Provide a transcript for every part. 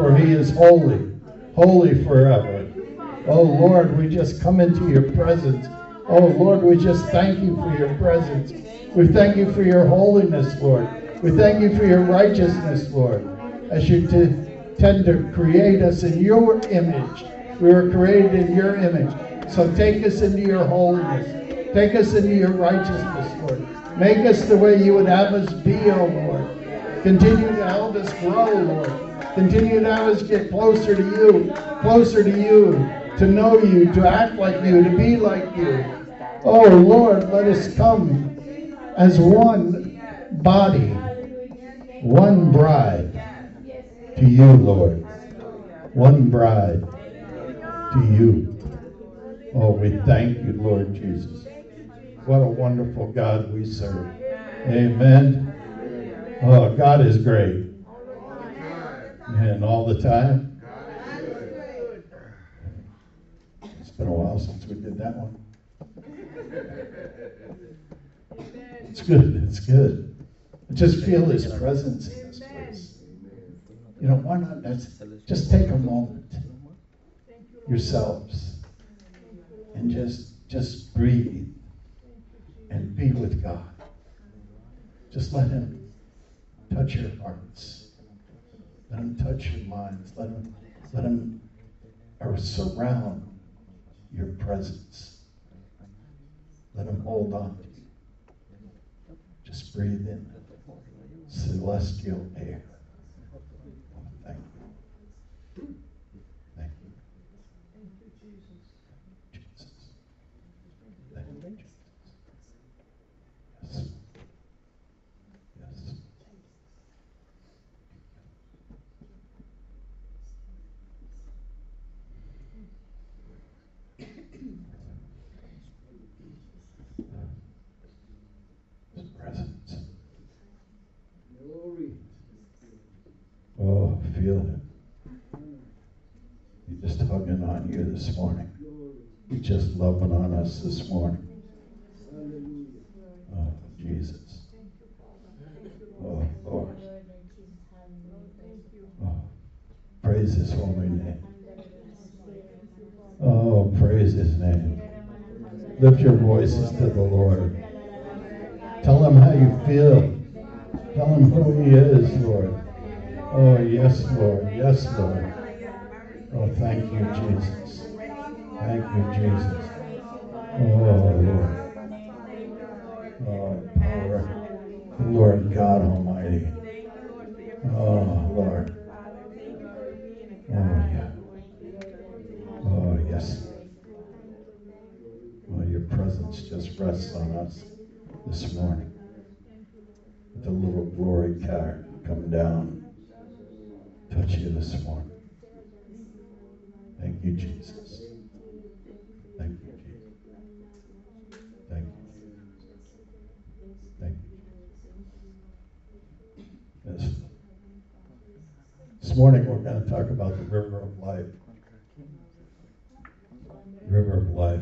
for he is holy, holy forever. Oh Lord, we just come into your presence. Oh Lord, we just thank you for your presence. We thank you for your holiness, Lord. We thank you for your righteousness, Lord, as you tend to create us in your image. We were created in your image. So take us into your holiness. Take us into your righteousness, Lord. Make us the way you would have us be, oh Lord. Continue to help us grow, Lord. Continue to have us get closer to you, closer to you, to know you, to act like you, to be like you. Oh Lord, let us come as one body, one bride to you, Lord. One bride to you. Oh, we thank you, Lord Jesus. What a wonderful God we serve. Amen. Oh, God is great. And all the time. It's been a while since we did that one. It's good. It's good. I just feel His presence in this place. You know, why not just take a moment yourselves and just just breathe and be with God. Just let Him touch your hearts. Let Him touch your minds. Let Him let Him or er, surround your presence. Let Him hold on to you. Just breathe in celestial air. Thank you. Thank you. Jesus. Thank you, Jesus. Yes. Yes. His presence. Oh, feel it. He's just hugging on you this morning. He's just loving on us this morning. Oh, Jesus. Oh, Lord. Oh, praise his holy name. Oh, praise his name. Lift your voices to the Lord. Tell him how you feel. Tell him who he is, Lord. Oh, yes, Lord. Yes, Lord. Oh, thank you, Jesus. Thank you, Jesus. Oh, Lord. Oh, power. Lord God Almighty. Oh, Lord. Oh, yeah. Oh, yes. Oh, your presence just rests on us this morning. With the little glory card come down, touch you this morning. Thank you, Jesus. Thank you, Jesus. Thank you. Thank you. This morning we're going to talk about the river of life. River of life.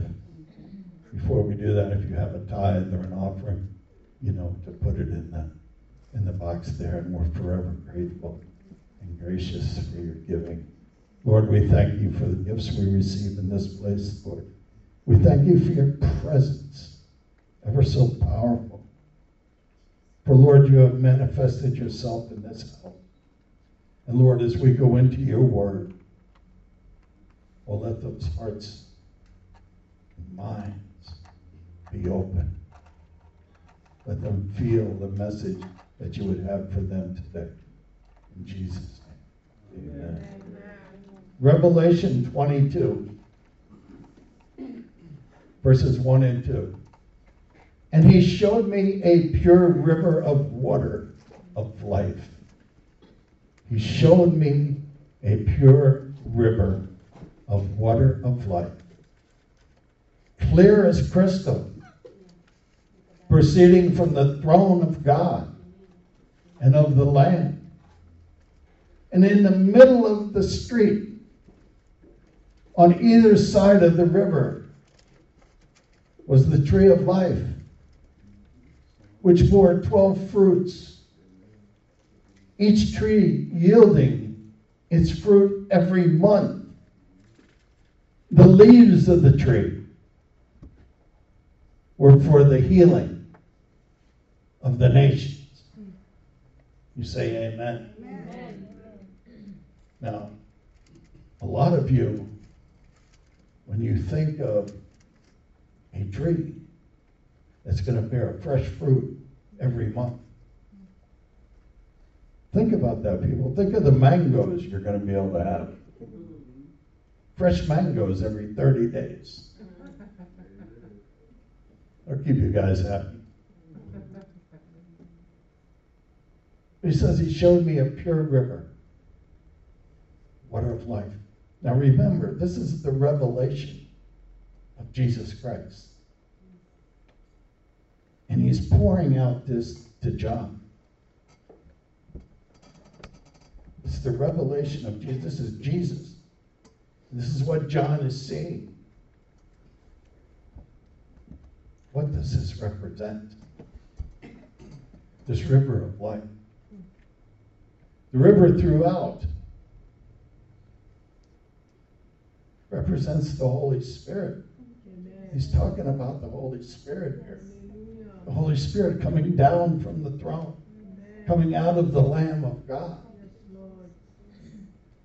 Before we do that, if you have a tithe or an offering, you know, to put it in the in the box there, and we're forever grateful and gracious for your giving. Lord, we thank you for the gifts we receive in this place, Lord. We thank you for your presence, ever so powerful. For Lord, you have manifested yourself in this house. And Lord, as we go into your word, well, let those hearts and minds be open. Let them feel the message that you would have for them today. In Jesus' name. Amen. Amen. Revelation 22, verses 1 and 2. And he showed me a pure river of water of life. He showed me a pure river of water of life, clear as crystal, proceeding from the throne of God and of the Lamb. And in the middle of the street, on either side of the river, was the tree of life, which bore 12 fruits, each tree yielding its fruit every month. The leaves of the tree were for the healing of the nations. You say amen? Amen. Now, a lot of you, when you think of a tree that's going to bear fresh fruit every month, think about that, people. Think of the mangoes you're going to be able to have. Fresh mangoes every 30 days. I'll keep you guys happy. He says he showed me a pure river, water of life. Now remember, this is the revelation of Jesus Christ. And he's pouring out this to John. It's the revelation of Jesus. This is Jesus. This is what John is seeing. What does this represent? This river of life. The river throughout represents the Holy Spirit. He's talking about the Holy Spirit here. The Holy Spirit coming down from the throne, coming out of the Lamb of God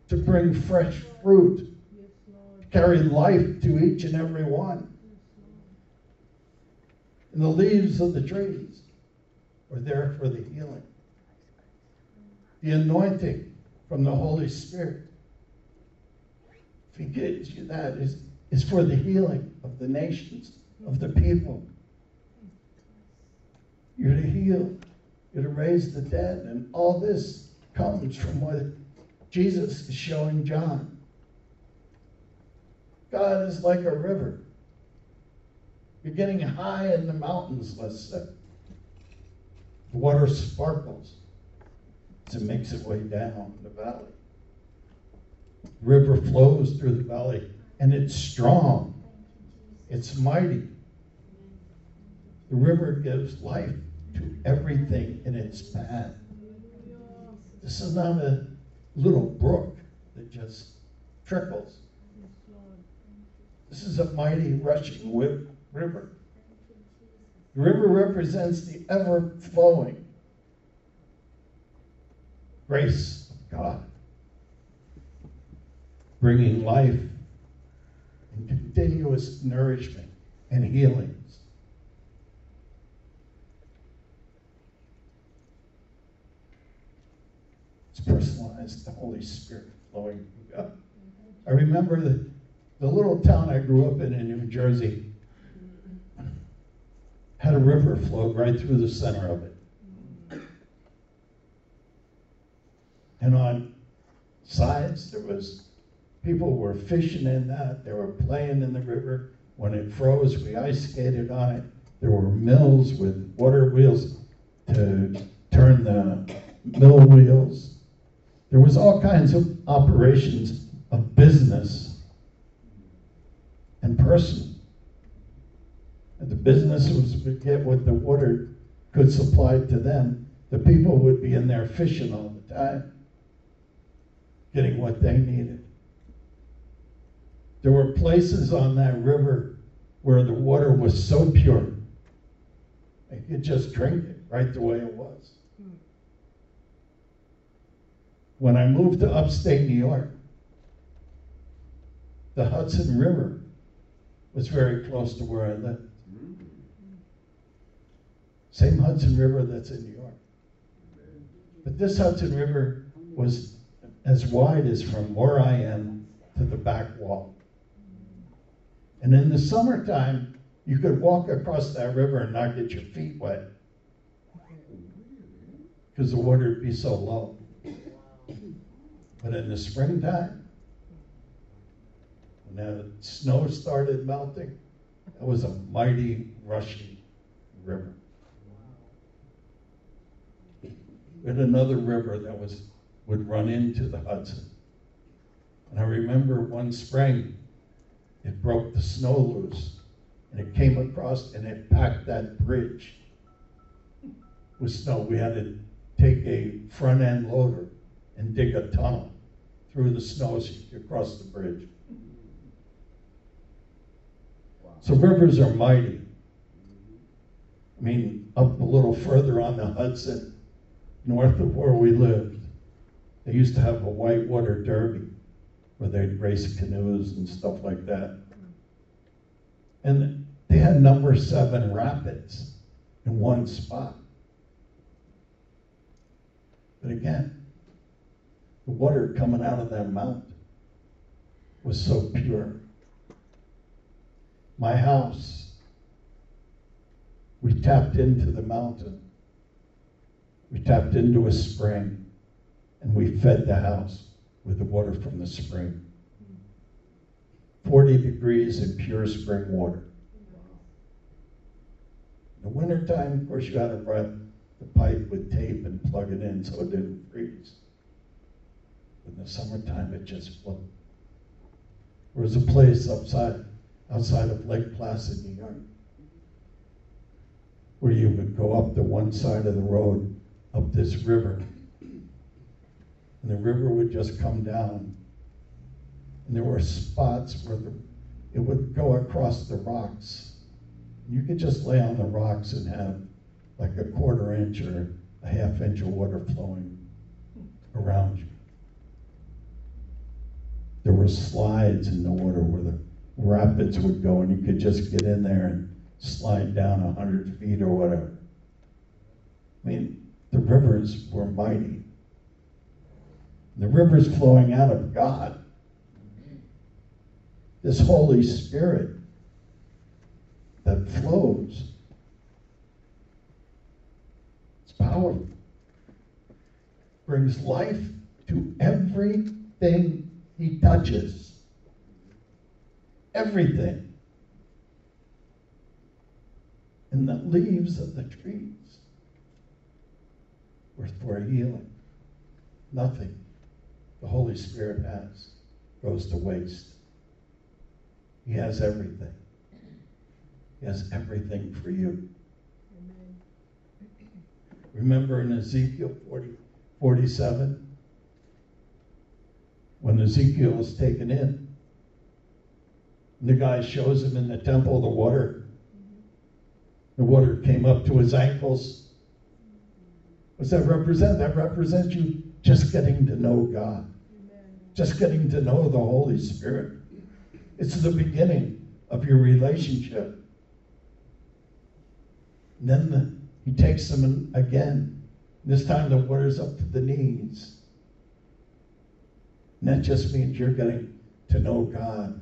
to bring fresh fruit, to carry life to each and every one. And the leaves of the trees were there for the healing. The anointing from the Holy Spirit. If he gives you that, is, is for the healing of the nations, of the people. You're to heal. You're to raise the dead. And all this comes from what Jesus is showing John. God is like a river, beginning high in the mountains, let's say. The water sparkles as it makes its way down the valley. River flows through the valley, and it's strong. It's mighty. The river gives life to everything in its path. This is not a little brook that just trickles. This is a mighty rushing river. The river represents the ever flowing grace of God, bringing life and continuous nourishment and healings. It's personalized, the Holy Spirit flowing I remember the, the little town I grew up in in New Jersey had a river flow right through the center of it. And on sides, there was people were fishing in that. They were playing in the river. When it froze, we ice skated on it. There were mills with water wheels to turn the mill wheels. There was all kinds of operations of business and person. And the businesses would get what the water could supply to them. The people would be in there fishing all the time getting what they needed. There were places on that river where the water was so pure, they could just drink it right the way it was. When I moved to upstate New York, the Hudson River was very close to where I lived. Same Hudson River that's in New York. But this Hudson River was as wide as from where I am to the back wall. And in the summertime, you could walk across that river and not get your feet wet because the water would be so low. But in the springtime, when the snow started melting, that was a mighty rushing river. We had another river that was would run into the Hudson. And I remember one spring, it broke the snow loose and it came across and it packed that bridge with snow. We had to take a front end loader and dig a tunnel through the snow so you could cross the bridge. So rivers are mighty. I mean, up a little further on the Hudson, north of where we lived, they used to have a whitewater derby where they'd race canoes and stuff like that. And they had number seven rapids in one spot. But again, the water coming out of that mountain was so pure. My house, we tapped into the mountain. We tapped into a spring and we fed the house with the water from the spring. 40 degrees in pure spring water. In the wintertime, of course, you had to wrap the pipe with tape and plug it in so it didn't freeze. But in the summertime, it just flowed. There was a place outside, outside of Lake Placid, New York, where you would go up the one side of the road, up this river, and the river would just come down. And there were spots where the, it would go across the rocks. You could just lay on the rocks and have like a quarter inch or a half inch of water flowing around you. There were slides in the water where the rapids would go, and you could just get in there and slide down a hundred feet or whatever. I mean, the rivers were mighty. The rivers flowing out of God. This Holy Spirit that flows. It's powerful. Brings life to everything he touches. Everything. And the leaves of the trees were for healing. Nothing the Holy Spirit has goes to waste. He has everything. He has everything for you. Amen. Remember in Ezekiel 40, 47? When Ezekiel was taken in, the guy shows him in the temple the water. Mm-hmm. The water came up to his ankles. What's that represent? That represents you just getting to know God just getting to know the Holy Spirit. It's the beginning of your relationship. And then the, he takes them again. This time the water's up to the knees. And that just means you're getting to know God.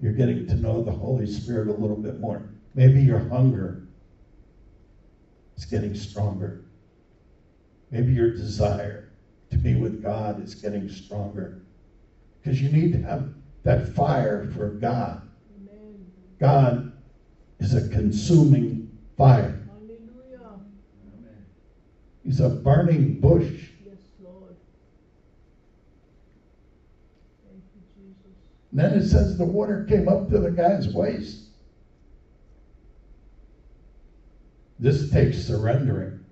You're getting to know the Holy Spirit a little bit more. Maybe your hunger is getting stronger. Maybe your desire to be with God is getting stronger. Because you need to have that fire for God. Amen. God is a consuming fire. Hallelujah. He's a burning bush. Yes, Lord. Thank you, Jesus. And then it says the water came up to the guy's waist. This takes surrendering.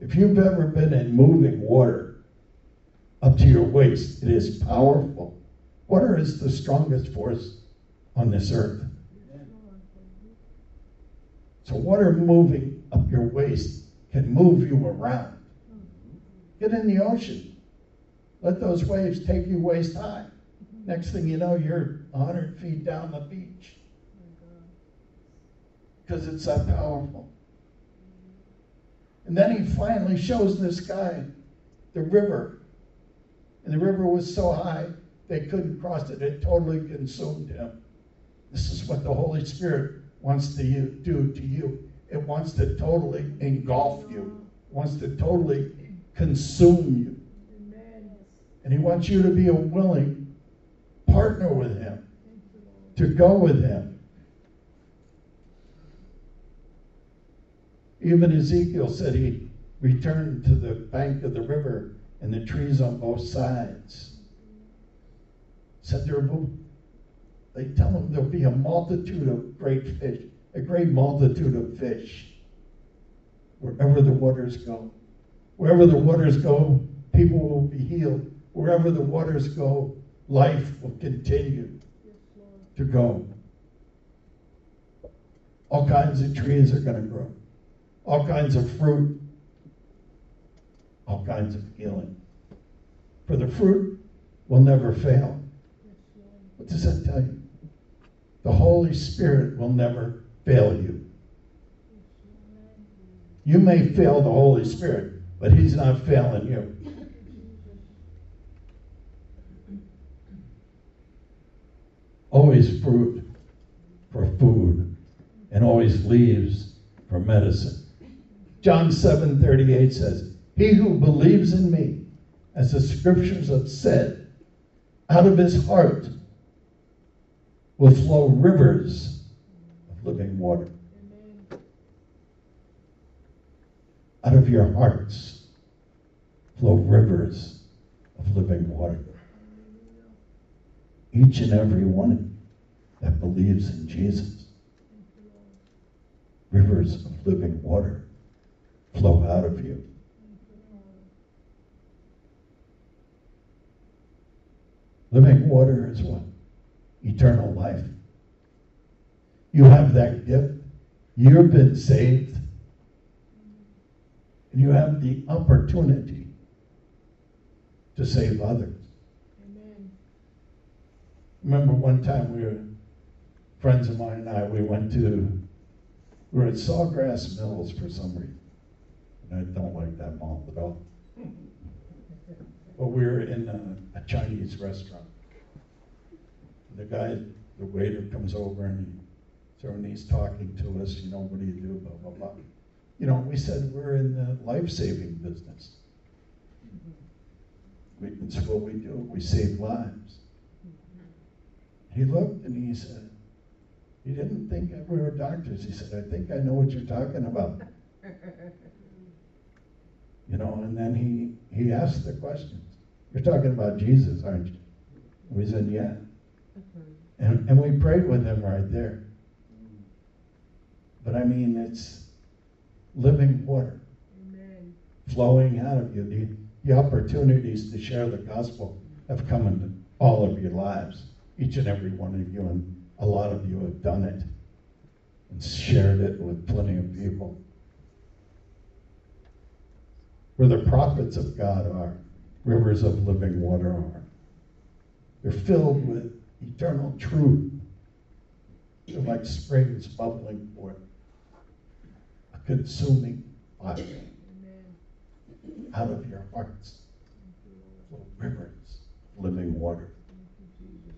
If you've ever been in moving water, up to your waist. It is powerful. Water is the strongest force on this earth. So, water moving up your waist can move you around. Get in the ocean. Let those waves take you waist high. Next thing you know, you're 100 feet down the beach. Because it's that powerful. And then he finally shows this guy the river and the river was so high they couldn't cross it. It totally consumed him. This is what the Holy Spirit wants to do to you. It wants to totally engulf you, wants to totally consume you. And he wants you to be a willing partner with him, to go with him. Even Ezekiel said he returned to the bank of the river and the trees on both sides. Said there will, they tell him there'll be a multitude of great fish, a great multitude of fish wherever the waters go. Wherever the waters go, people will be healed. wherever the waters go, life will continue to go. All kinds of trees are going to grow, all kinds of fruit, all kinds of healing. For the fruit will never fail. What does that tell you? The Holy Spirit will never fail you. You may fail the Holy Spirit, but He's not failing you. Always fruit for food, and always leaves for medicine. John 7 38 says, He who believes in me, as the scriptures have said, out of his heart will flow rivers of living water. Out of your hearts flow rivers of living water. Each and every one that believes in Jesus, rivers of living water flow out of you. Living water is what? Eternal life. You have that gift. You've been saved. And you have the opportunity to save others. Amen. Remember one time we were, friends of mine and I, we went to, we were at Sawgrass Mills for some reason. And I don't like that mall at all. But we were in a, a Chinese restaurant. The guy, the waiter comes over and he, so and he's talking to us, you know, what do you do, blah, blah, blah. You know, we said we're in the life-saving business. We, it's what we do, we save lives. He looked and he said, he didn't think we were doctors. He said, I think I know what you're talking about. You know, and then he, he asked the questions. You're talking about Jesus, aren't you? We said, yeah. Mm-hmm. And, and we prayed with him right there. But I mean, it's living water Amen. flowing out of you. The, the opportunities to share the gospel have come into all of your lives, each and every one of you, and a lot of you have done it and shared it with plenty of people. Where the prophets of God are, rivers of living water are. They're filled with eternal truth. They're like springs bubbling forth, a consuming fire out of your hearts flow rivers of living water.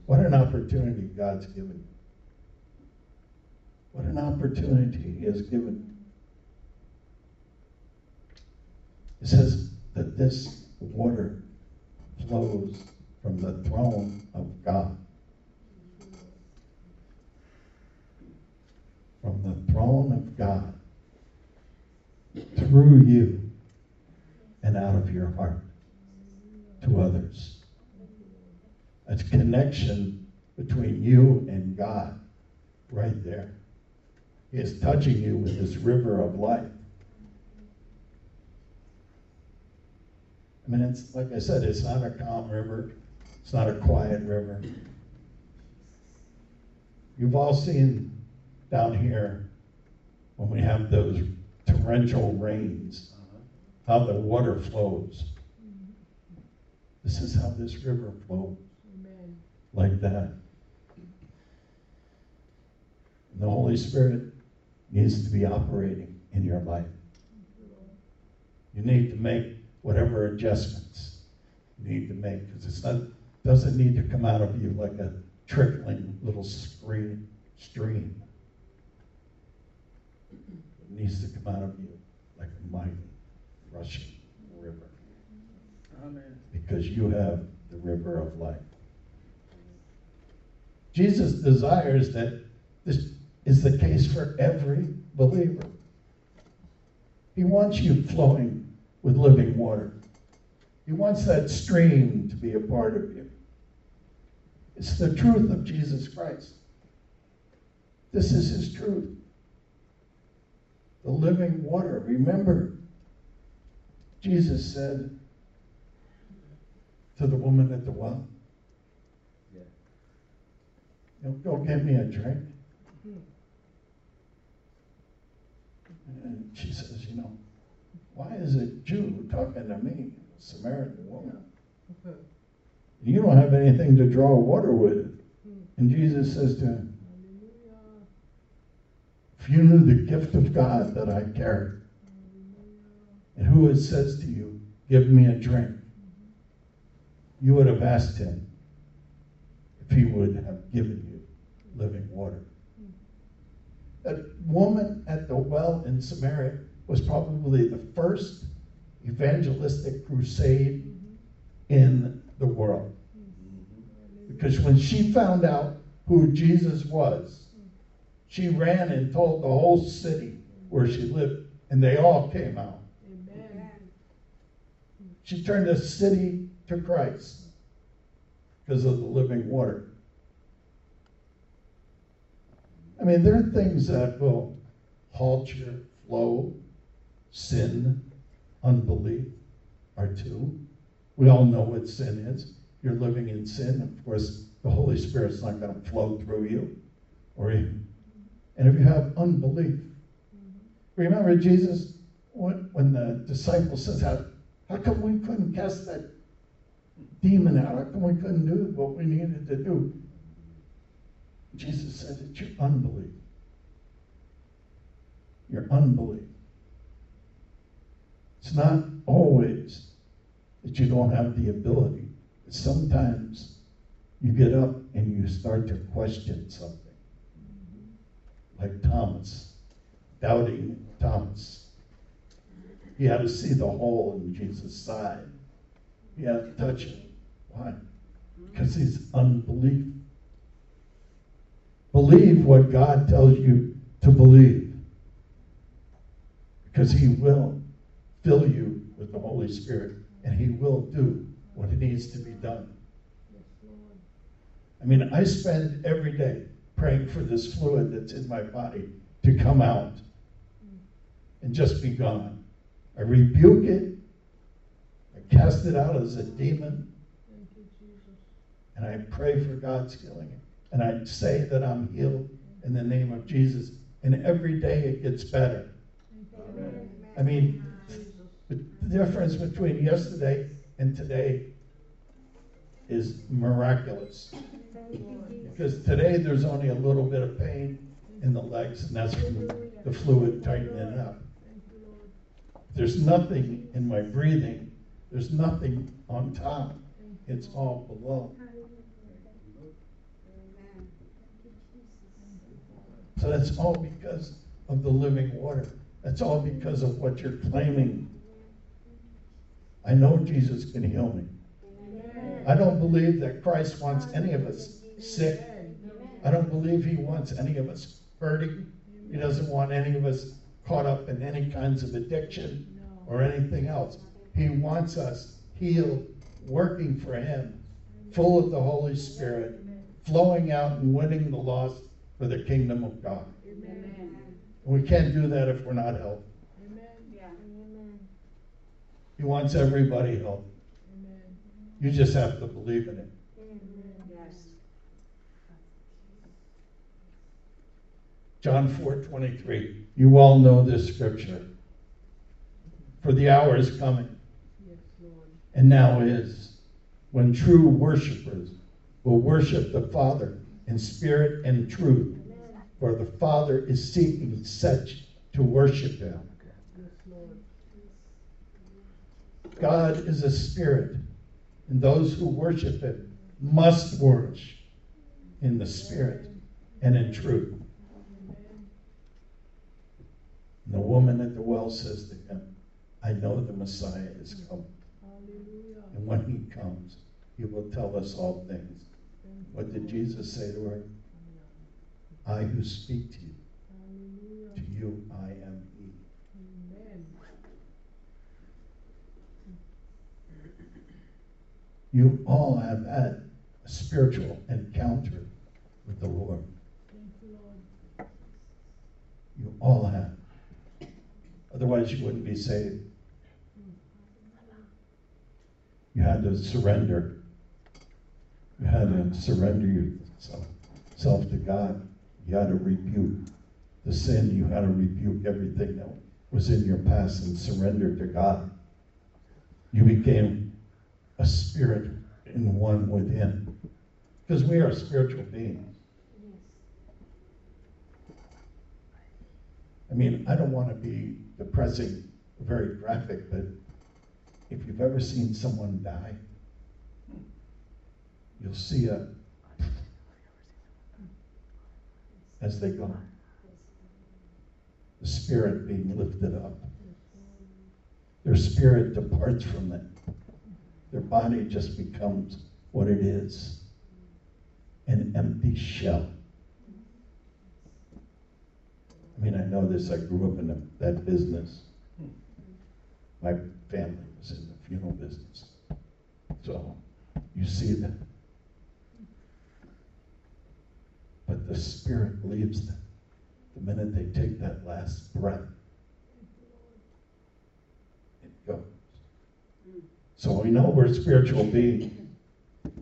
What an opportunity God's given you. What an opportunity He has given. It says that this water flows from the throne of God. From the throne of God through you and out of your heart to others. That's connection between you and God right there. He is touching you with this river of life. I mean, it's like I said, it's not a calm river, it's not a quiet river. You've all seen down here when we have those torrential rains, how the water flows. This is how this river flows, like that. And the Holy Spirit needs to be operating in your life. You need to make whatever adjustments you need to make because it's not doesn't need to come out of you like a trickling little stream stream. It needs to come out of you like a mighty rushing river Amen. because you have the river of life. Jesus desires that this is the case for every believer. He wants you flowing with living water. He wants that stream to be a part of you. It's the truth of Jesus Christ. This is his truth. The living water. Remember, Jesus said, to the woman at the well? Yeah. You know, go get me a drink. Hmm. And she says, you know, why is a Jew talking to me, a Samaritan woman? You don't have anything to draw water with. Hmm. And Jesus says to Hallelujah. if you knew the gift of God that I carry, and who it says to you, give me a drink, you would have asked him if he would have given you living water. That woman at the well in Samaria was probably the first evangelistic crusade in the world. Because when she found out who Jesus was, she ran and told the whole city where she lived, and they all came out. Amen. She turned the city to Christ because of the living water. I mean, there are things that will halt your flow. Sin, unbelief are two. We all know what sin is. You're living in sin. Of course, the Holy Spirit's not going to flow through you. Or even. And if you have unbelief, remember Jesus, when, when the disciple says, how, how come we couldn't cast that demon out? How come we couldn't do what we needed to do? Jesus said, It's your unbelief. Your unbelief. It's not always that you don't have the ability. Sometimes you get up and you start to question something. Like Thomas, doubting Thomas. He had to see the hole in Jesus' side. He had to touch it. Why? Because he's unbelief. Believe what God tells you to believe. Because he will fill you with the Holy Spirit and he will do what needs to be done. I mean, I spend every day praying for this fluid that's in my body to come out and just be gone. I rebuke it, I cast it out as a demon, Thank you, Jesus. and I pray for God's healing. And I say that I'm healed in the name of Jesus. And every day it gets better. I mean. The difference between yesterday and today is miraculous. Because today there's only a little bit of pain in the legs, and that's from the fluid tightening up. There's nothing in my breathing, there's nothing on top, it's all below. So that's all because of the living water. That's all because of what you're claiming. I know Jesus can heal me. Amen. I don't believe that Christ wants any of us sick. Amen. I don't believe he wants any of us hurting. He doesn't want any of us caught up in any kinds of addiction No. or anything else. He wants us healed, working for him, full of the Holy Spirit, flowing out and winning the lost for the kingdom of God. We can't do that if we're not healthy. He wants everybody healthy. Amen. You just have to believe in it. John 4 23. You all know this scripture. For the hour is coming, Yes, Lord. and now is, when true worshipers will worship the Father in spirit and truth. For the Father is seeking such to worship him. Yes, Lord. God is a spirit, and those who worship him must worship in the spirit and in truth. And the woman at the well says to him, I know the Messiah is coming. And when he comes, he will tell us all things. What did Jesus say to her? I who speak to you, to you I am he. Amen. You all have had a spiritual encounter with the Lord. Thank you, Lord. You all have. Otherwise, you wouldn't be saved. You had to surrender. You had to surrender yourself self to God. You had to rebuke the sin. You had to rebuke everything that was in your past and surrender to God. You became a spirit in one with Him. Because we are spiritual beings. I mean, I don't want to be depressing, very graphic, but if you've ever seen someone die, you'll see a as they go. The spirit being lifted up. Their spirit departs from them. Their body just becomes what it is an empty shell. I mean, I know this, I grew up in a, that business. My family was in the funeral business. So you see that. But the spirit leaves them the minute they take that last breath. It goes. So we know we're spiritual beings.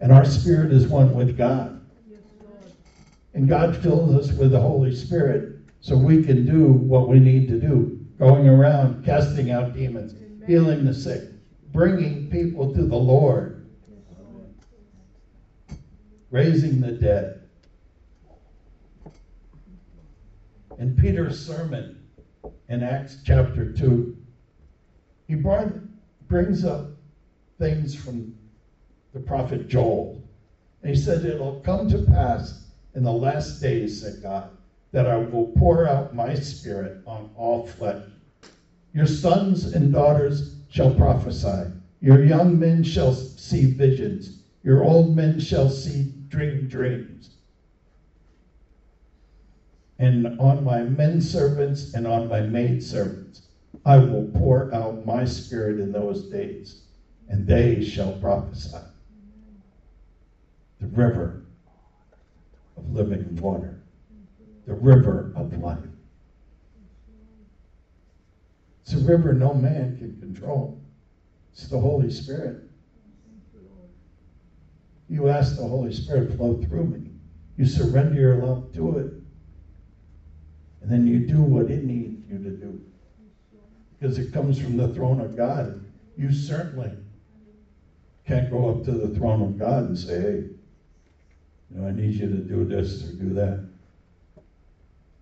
And our spirit is one with God. And God fills us with the Holy Spirit so we can do what we need to do going around casting out demons, healing the sick, bringing people to the Lord, raising the dead. In Peter's sermon in Acts chapter 2, he brought, brings up things from the prophet Joel. And he said, It'll come to pass in the last days, said God, that I will pour out my spirit on all flesh. Your sons and daughters shall prophesy. Your young men shall see visions. Your old men shall see dream dreams. And on my men servants and on my maid servants I will pour out my spirit in those days, and they shall prophesy. The river of living water the river of life. It's a river no man can control. It's the Holy Spirit. You ask the Holy Spirit to flow through me. You surrender your love to it. And then you do what it needs you to do. Because it comes from the throne of God. You certainly can't go up to the throne of God and say, hey, you know, I need you to do this or do that.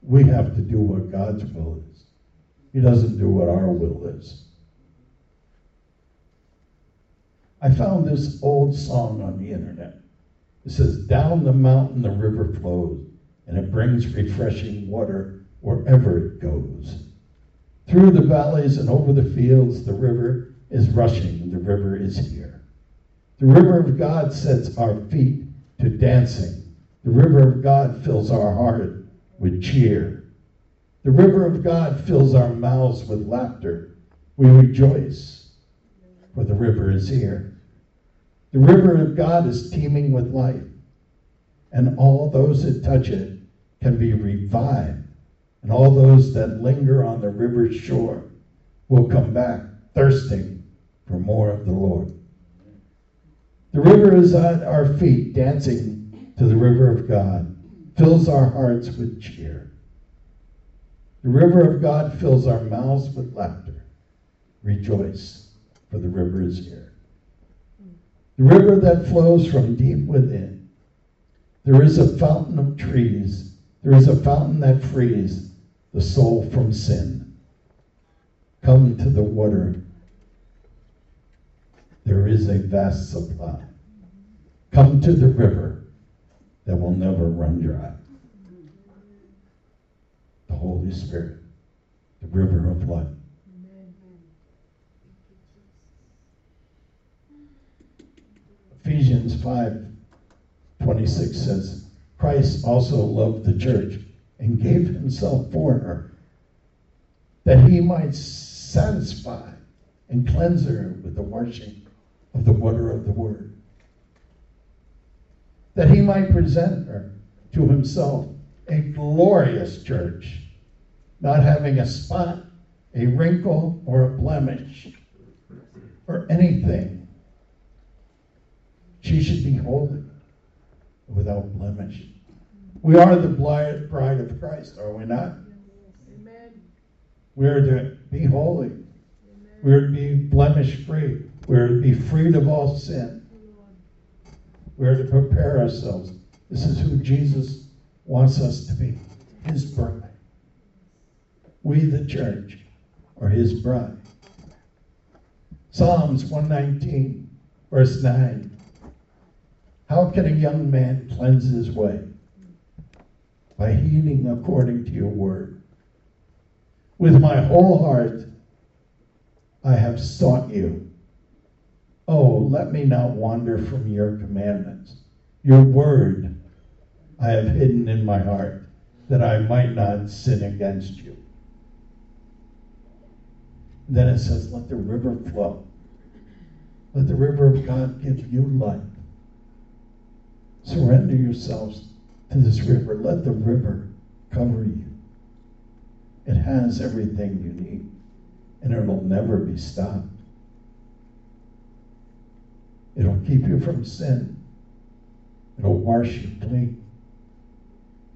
We have to do what God's will is. He doesn't do what our will is. I found this old song on the internet. It says, Down the mountain the river flows, and it brings refreshing water wherever it goes. Through the valleys and over the fields, the river is rushing, the river is here. The river of God sets our feet to dancing. The river of God fills our heart with cheer. The river of God fills our mouths with laughter. We rejoice, for the river is here. The river of God is teeming with life, and all those that touch it can be revived, and all those that linger on the river's shore will come back thirsting for more of the Lord. The river is at our feet, dancing to the river of God fills our hearts with cheer. The river of God fills our mouths with laughter. Rejoice, for the river is here. The river that flows from deep within. There is a fountain of trees. There is a fountain that frees the soul from sin. Come to the water. There is a vast supply. Come to the river that will never run dry. The Holy Spirit, the river of life. Ephesians 5 26 says, Christ also loved the church and gave himself for her, that he might sanctify and cleanse her with the washing of the water of the word, that he might present her to himself a glorious church, not having a spot, a wrinkle, or a blemish, or anything She should be holy, without blemish. We are the bride of Christ, are we not? Amen. We are to be holy. Amen. We are to be blemish free. We are to be freed of all sin. Thank you, Lord. We are to prepare ourselves. This is who Jesus wants us to be His bride. We, the church, are His bride. Psalms 119, verse 9. How can a young man cleanse his way? By heeding according to your word. With my whole heart, I have sought you. Oh, let me not wander from your commandments. Your word I have hidden in my heart, that I might not sin against you. Then it says, Let the river flow. Let the river of God give you life. Surrender yourselves to this river. Let the river cover you. It has everything you need, and it'll never be stopped. It'll keep you from sin. It'll wash you clean.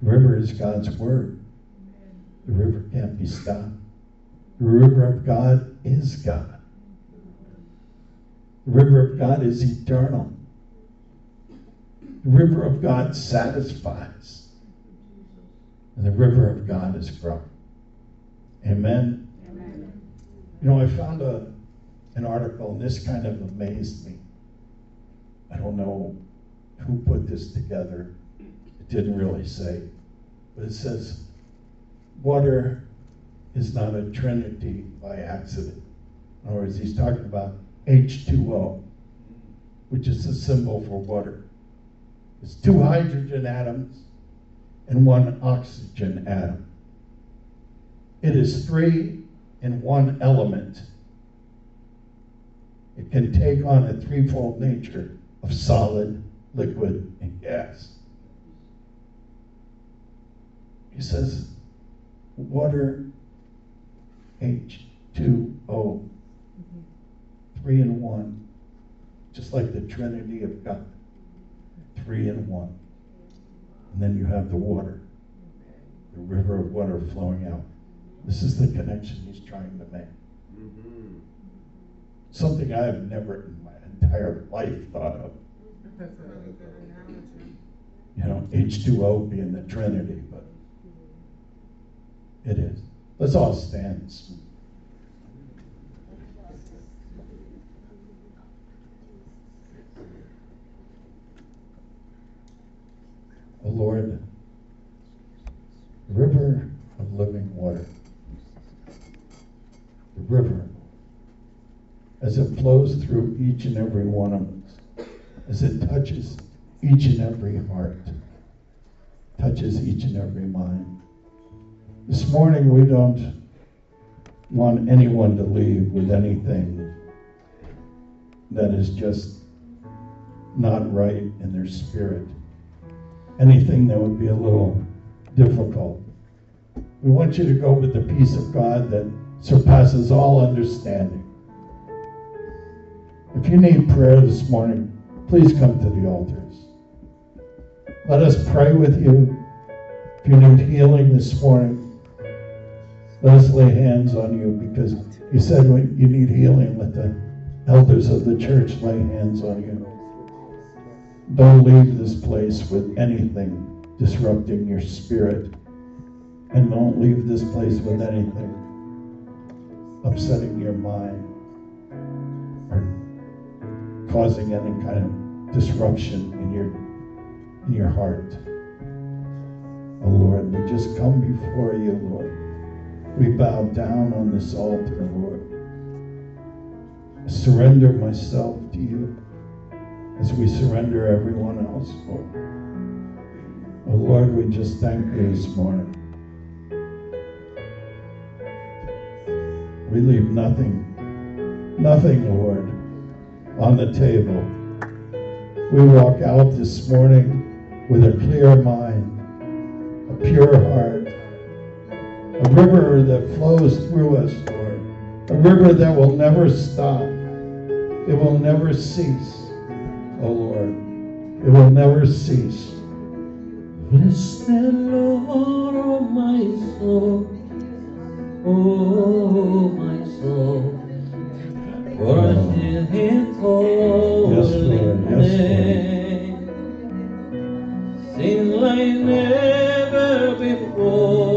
The river is God's word. The river can't be stopped. The river of God is God. The river of God is eternal. The river of God satisfies. And the river of God is growing. Amen. Amen. You know, I found a, an article, and this kind of amazed me. I don't know who put this together. It didn't really say. But it says, water is not a trinity by accident. In other words, he's talking about H2O, which is a symbol for water. It's two hydrogen atoms and one oxygen atom. It is three in one element. It can take on a threefold nature of solid, liquid, and gas. He says, water H2O, three in one, just like the Trinity of God, three in one. And then you have the water, the river of water flowing out. This is the connection he's trying to make. Mm-hmm. Something I have never in my entire life thought of. That's a analogy. You know, H2O being the Trinity, but it is. Let's all stand. O Lord, river of living water, the river, as it flows through each and every one of us, as it touches each and every heart, touches each and every mind. This morning, we don't want anyone to leave with anything that is just not right in their spirit. Anything that would be a little difficult. We want you to go with the peace of God that surpasses all understanding. If you need prayer this morning, please come to the altars. Let us pray with you. If you need healing this morning, let us lay hands on you because you said when you need healing, let the elders of the church lay hands on you. Don't leave this place with anything disrupting your spirit. And don't leave this place with anything upsetting your mind causing any kind of disruption in your in your heart. Oh Lord, we just come before you, Lord. We bow down on this altar, Lord. I surrender myself to you as we surrender everyone else, Lord. Oh Lord, we just thank you this morning. We leave nothing, nothing, Lord, on the table. We walk out this morning with a clear mind, a pure heart, a river that flows through us, Lord, a river that will never stop, it will never cease. oh Lord. It will never cease. Bless the Lord, oh my soul, oh my soul. Worship His holy name. Sing like never before.